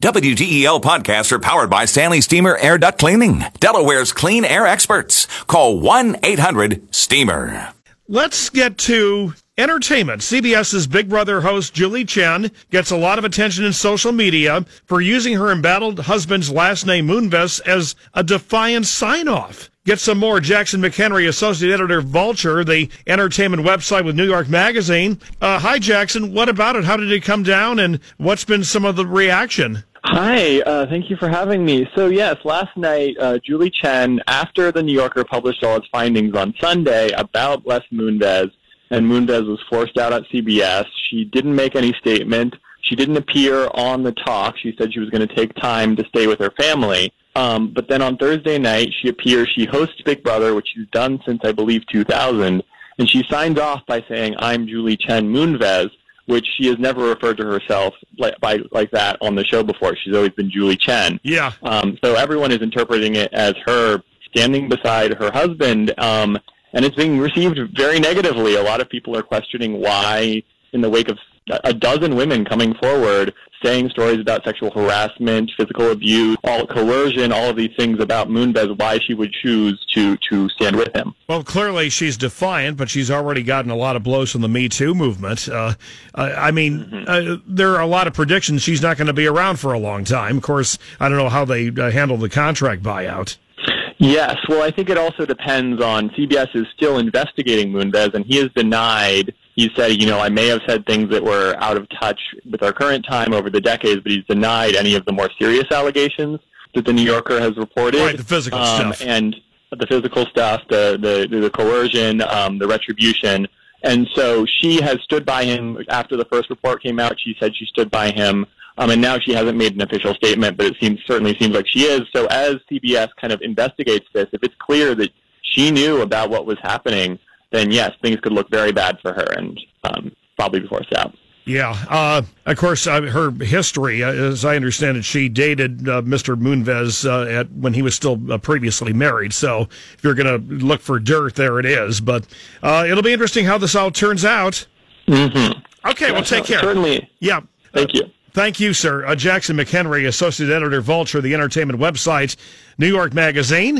WDEL podcasts are powered by Stanley Steamer Air Duct Cleaning, Delaware's clean air experts. Call 1 800 STEAMER. Let's get to entertainment. CBS's Big Brother host Julie Chen gets a lot of attention in social media for using her embattled husband's last name Moonves as a defiant sign off. Get some more. Jackson McHenry, associate editor, of Vulture, the entertainment website with New York Magazine. Uh, hi, Jackson. What about it? How did it come down, and what's been some of the reaction? Hi, uh, thank you for having me. So yes, last night, uh, Julie Chen, after the New Yorker published all its findings on Sunday about Les Moonves, and Moonves was forced out at CBS, she didn't make any statement. She didn't appear on the talk. She said she was going to take time to stay with her family. Um, but then on Thursday night, she appears. She hosts Big Brother, which she's done since I believe 2000, and she signs off by saying, "I'm Julie Chen Moonves." Which she has never referred to herself like, by like that on the show before. She's always been Julie Chen. Yeah. Um, so everyone is interpreting it as her standing beside her husband, um, and it's being received very negatively. A lot of people are questioning why, in the wake of a dozen women coming forward saying stories about sexual harassment, physical abuse, all coercion, all of these things about Moonves, why she would choose to to stand with him. Well, clearly she's defiant, but she's already gotten a lot of blows from the Me Too movement. Uh, I mean, mm-hmm. uh, there are a lot of predictions she's not going to be around for a long time. Of course, I don't know how they uh, handle the contract buyout. Yes, well, I think it also depends on CBS is still investigating Moonves, and he has denied he said, you know, I may have said things that were out of touch with our current time over the decades, but he's denied any of the more serious allegations that the New Yorker has reported. Right, the physical um, stuff. And the physical stuff, the, the, the coercion, um, the retribution. And so she has stood by him after the first report came out. She said she stood by him. Um, and now she hasn't made an official statement, but it seems certainly seems like she is. So as CBS kind of investigates this, if it's clear that she knew about what was happening, then yes, things could look very bad for her and um, probably be forced out. Yeah. Uh, of course, uh, her history, uh, as I understand it, she dated uh, Mr. Moonves uh, at when he was still uh, previously married. So if you're going to look for dirt, there it is. But it'll be interesting how this all turns out. Mm-hmm. Okay, well, take care. Certainly. Yeah. Thank you. Thank you, sir. Jackson McHenry, Associate Editor, Vulture, the entertainment website, New York Magazine.